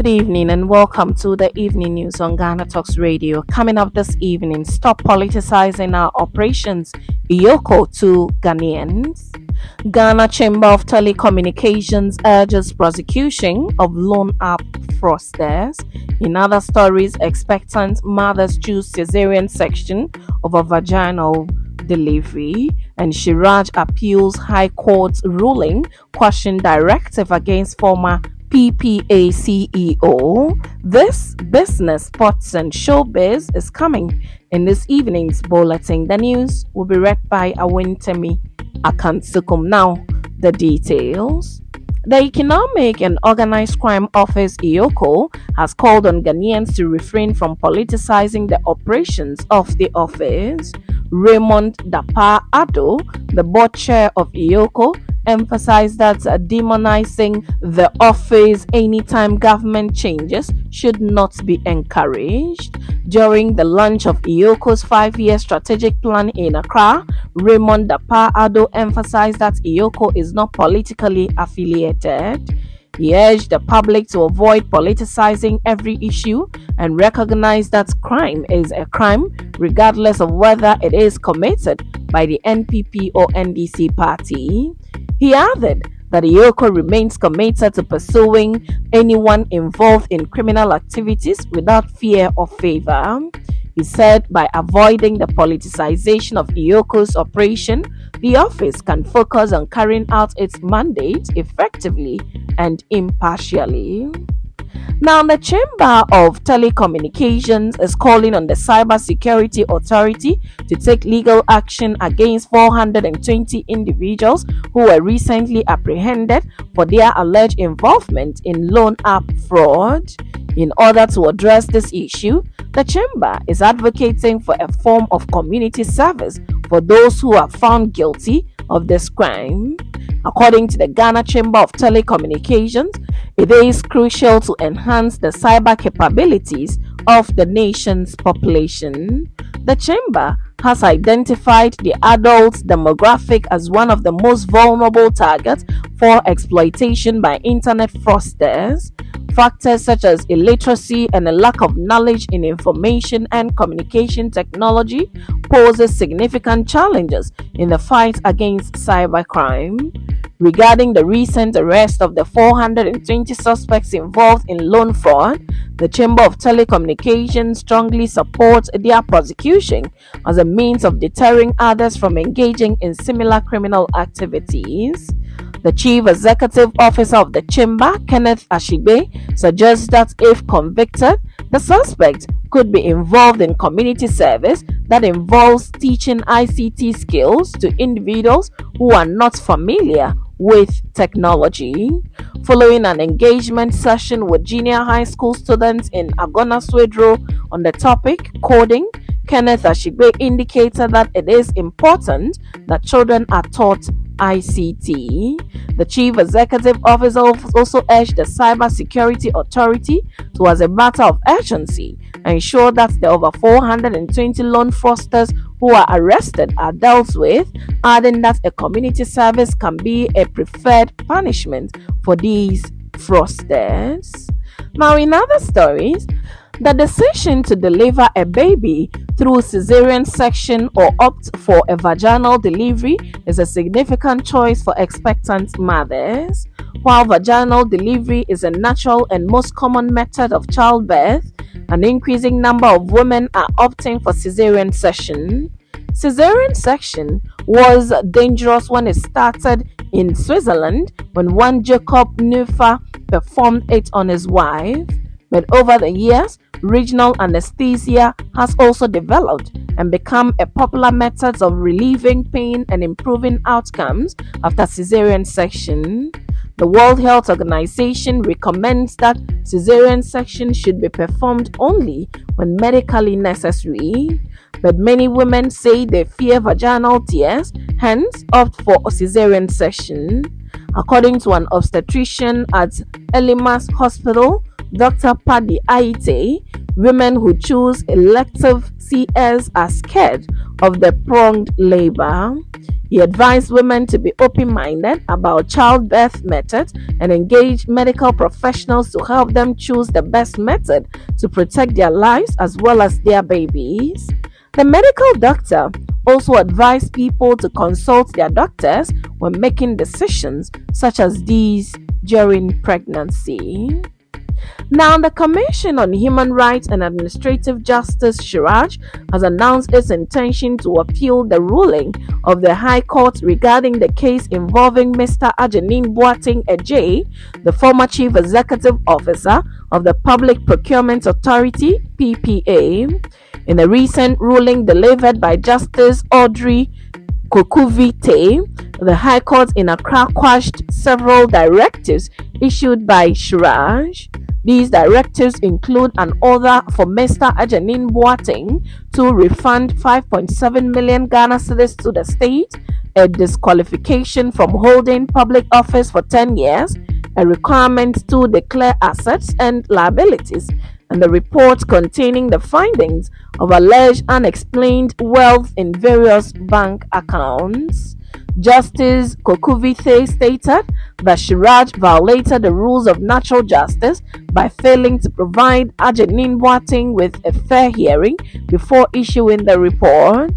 Good evening and welcome to the evening news on Ghana Talks Radio. Coming up this evening, stop politicizing our operations. EOCO to Ghanaians. Ghana Chamber of Telecommunications urges prosecution of loan app fraudsters. In other stories, expectant mothers choose cesarean section over vaginal delivery. And CHRAJ appeals High Court's ruling, question directive against former PPA CEO. This business, sports, and showbiz is coming in this evening's bulletin. The news will be read by Awentemi Akansukum. Now, the details. The Economic and Organized Crime Office EOCO has called on Ghanaians to refrain from politicizing the operations of the office. Raymond Dapa Ado, the board chair of EOCO, emphasized that demonizing the office anytime government changes should not be encouraged. During the launch of EOCO's five-year strategic plan in Accra, Raymond Dapa Ado emphasized that EOCO is not politically affiliated. He urged the public to avoid politicizing every issue and recognize that crime is a crime regardless of whether it is committed by the NPP or NDC party. He added that EOCO remains committed to pursuing anyone involved in criminal activities without fear or favor. He said by avoiding the politicization of EOCO's operation, the office can focus on carrying out its mandate effectively and impartially. Now, the Chamber of Telecommunications is calling on the Cybersecurity Authority to take legal action against 420 individuals who were recently apprehended for their alleged involvement in loan app fraud. In order to address this issue, the Chamber is advocating for a form of community service for those who are found guilty of this crime. According to the Ghana Chamber of Telecommunications, it is crucial to enhance the cyber capabilities of the nation's population. The Chamber has identified the adult demographic as one of the most vulnerable targets for exploitation by internet fraudsters. Factors such as illiteracy and a lack of knowledge in information and communication technology poses significant challenges in the fight against cybercrime regarding the recent arrest of the 420 suspects involved in loan fraud, the Chamber of Telecommunications strongly supports their prosecution as a means of deterring others from engaging in similar criminal activities. The Chief Executive Officer of the Chamber, Kenneth Ashigbey, suggests that if convicted, the suspect could be involved in community service that involves teaching ICT skills to individuals who are not familiar with technology. Following an engagement session with junior high school students in Agona Swedru on the topic coding, Kenneth Ashigbey indicated that it is important that children are taught ICT. The chief executive officer also urged the Cybersecurity Authority to, as a matter of urgency, ensure that the over 420 loan fraudsters who are arrested are dealt with, adding that a community service can be a preferred punishment for these fraudsters. Now, in other stories, the decision to deliver a baby through cesarean section or opt for a vaginal delivery is a significant choice for expectant mothers. While vaginal delivery is a natural and most common method of childbirth, an increasing number of women are opting for cesarean section. Cesarean section was dangerous when it started in Switzerland when one Jacob Nufer performed it on his wife. But over the years, regional anesthesia has also developed and become a popular method of relieving pain and improving outcomes after cesarean section. The World Health Organization recommends that cesarean section should be performed only when medically necessary, but many women say they fear vaginal tears, hence opt for a cesarean section. According to an obstetrician at Elimas Hospital, Dr. Paddy Aite, women who choose elective CS are scared of the pronged labor. He advised women to be open minded about childbirth methods and engage medical professionals to help them choose the best method to protect their lives as well as their babies. The medical doctor also advised people to consult their doctors when making decisions such as these during pregnancy. Now, the Commission on Human Rights and Administrative Justice, CHRAJ, has announced its intention to appeal the ruling of the High Court regarding the case involving Mr. Agyenim Boateng Adjei, the former Chief Executive Officer of the Public Procurement Authority, PPA. In a recent ruling delivered by Justice Audrey Koku-Vitay, the High Court in Accra quashed several directives issued by CHRAJ. These directives include an order for Mr. Agyenim Boateng to refund 5.7 million Ghana cedis to the state, a disqualification from holding public office for 10 years, a requirement to declare assets and liabilities, and the report containing the findings of alleged unexplained wealth in various bank accounts. Justice Koku-Vitay stated that CHRAJ violated the rules of natural justice by failing to provide Agyenim Boateng with a fair hearing before issuing the report.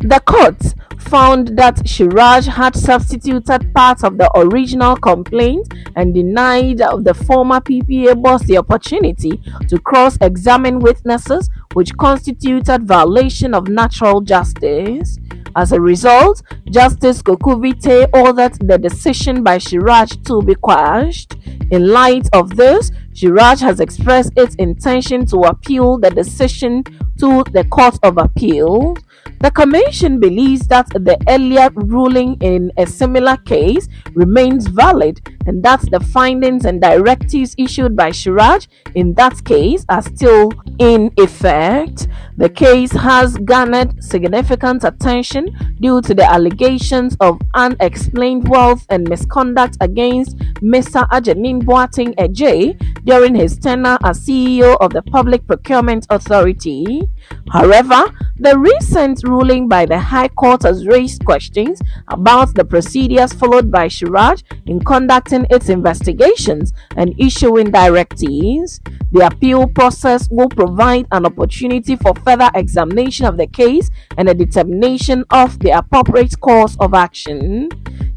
The court found that CHRAJ had substituted part of the original complaint and denied the former PPA boss the opportunity to cross-examine witnesses which constituted violation of natural justice. As a result, Justice Koku-Vitay ordered the decision by CHRAJ to be quashed. In light of this, CHRAJ has expressed its intention to appeal the decision to the Court of Appeal. The Commission believes that the earlier ruling in a similar case remains valid and that the findings and directives issued by CHRAJ in that case are still in effect. The case has garnered significant attention due to the allegations of unexplained wealth and misconduct against Mr. Agyenim Boateng Adjei during his tenure as CEO of the Public Procurement Authority. However, the recent ruling by the High Court has raised questions about the procedures followed by CHRAJ in conducting its investigations and issuing directives. The appeal process will provide an opportunity for further examination of the case and a determination of the appropriate course of action.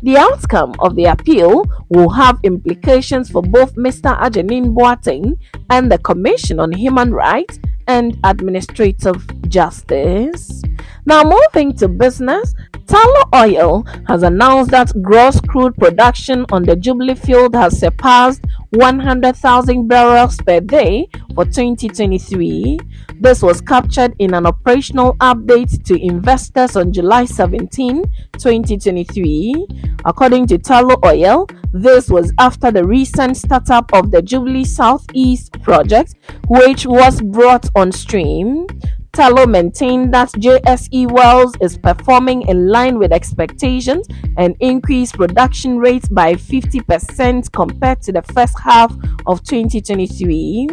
The outcome of the appeal will have implications for both Mr. Agyenim Boateng and the Commission on Human Rights and Administrative Justice. Now, moving to business, Tullow Oil has announced that gross crude production on the Jubilee field has surpassed 100,000 barrels per day for 2023. This was captured in an operational update to investors on July 17, 2023. According to Tullow Oil, this was after the recent startup of the Jubilee Southeast project, which was brought on stream. Tullow maintained that JSE Wells is performing in line with expectations and increased production rates by 50% compared to the first half of 2023.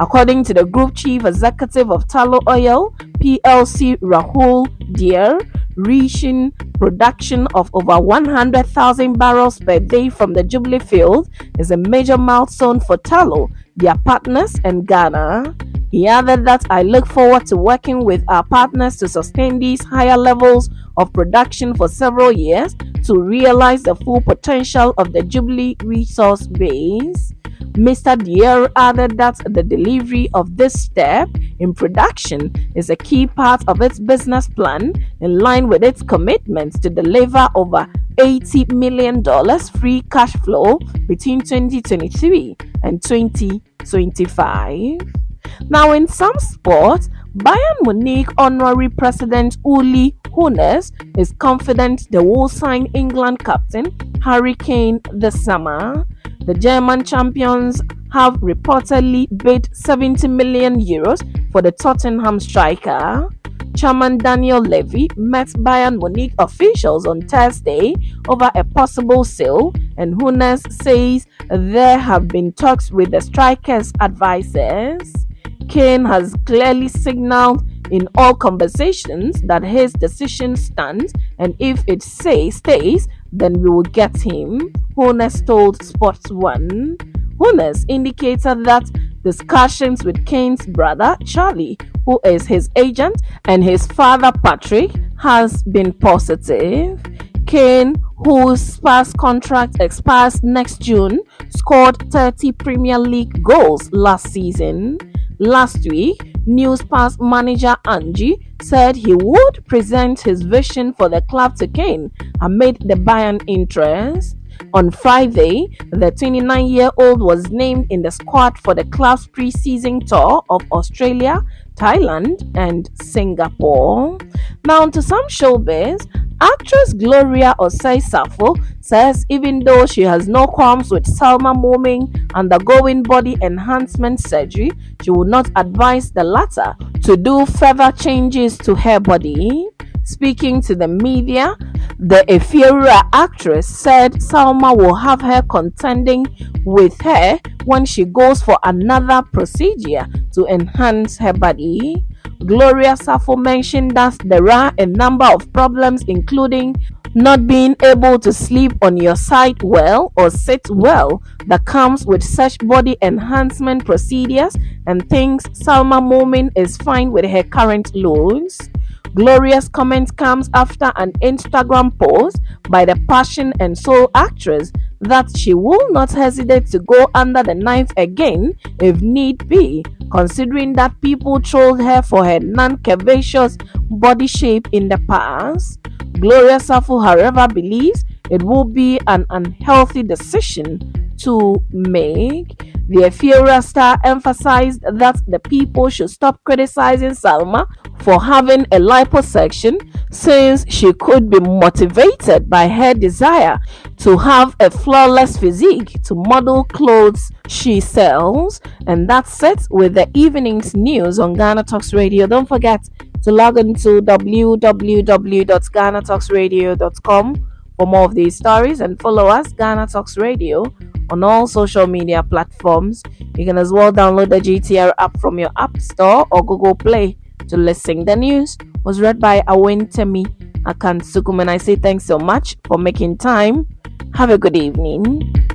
According to the Group Chief Executive of Tullow Oil, PLC Rahul Dhir, reaching production of over 100,000 barrels per day from the Jubilee field is a major milestone for Tullow, their partners, and Ghana. He added that I look forward to working with our partners to sustain these higher levels of production for several years to realize the full potential of the Jubilee resource base. Mr. Dhir added that the delivery of this step in production is a key part of its business plan in line with its commitment to deliver over $80 million free cash flow between 2023 and 2025. Now, in some sports, Bayern Munich honorary president Uli Hoeneß is confident they will sign England captain Harry Kane this summer. The German champions have reportedly bid 70 million euros for the Tottenham striker. Chairman Daniel Levy met Bayern Munich officials on Thursday over a possible sale, and Hoeneß says there have been talks with the striker's advisors. Kane has clearly signaled in all conversations that his decision stands and if it say stays, then we will get him. Hoeneß told Sports One. Hoeneß indicated that discussions with Kane's brother Charlie, who is his agent, and his father Patrick has been positive. Kane, whose Spurs contract expires next June, scored 30 Premier League goals last season. Last week, New Spurs manager Ange said he would present his vision for the club to Kane amid the Bayern interest. On Friday, the 29 year old was named in the squad for the club's pre season tour of Australia, Thailand, and Singapore. Now, to some showbiz, actress Gloria Osei-Safo says even though she has no qualms with Salma Mumin undergoing body enhancement surgery, she would not advise the latter to do further changes to her body. Speaking to the media, the Efiewura actress said Salma will have her contending with her when she goes for another procedure to enhance her body. Gloria Safo mentioned that there are a number of problems, including not being able to sleep on your side well or sit well that comes with such body enhancement procedures and thinks Salma Mumin is fine with her current looks. Gloria's comment comes after an Instagram post by the passion and soul actress that she will not hesitate to go under the knife again if need be, considering that people trolled her for her non curvaceous body shape in the past. Gloria Safo, however, believes it will be an unhealthy decision to make. The Efiewura star emphasized that the people should stop criticizing Salma for having a liposuction since she could be motivated by her desire to have a flawless physique to model clothes she sells. And that's it with the evening's news on Ghana Talks Radio. Don't forget to log on to www.ghanatalksradio.com for more of these stories and follow us, Ghana Talks Radio, on all social media platforms. You can as well download the GTR app from your App Store or Google Play to listen. The news was read by Awentemi Akansukum, and I say thanks so much for making time. Have a good evening.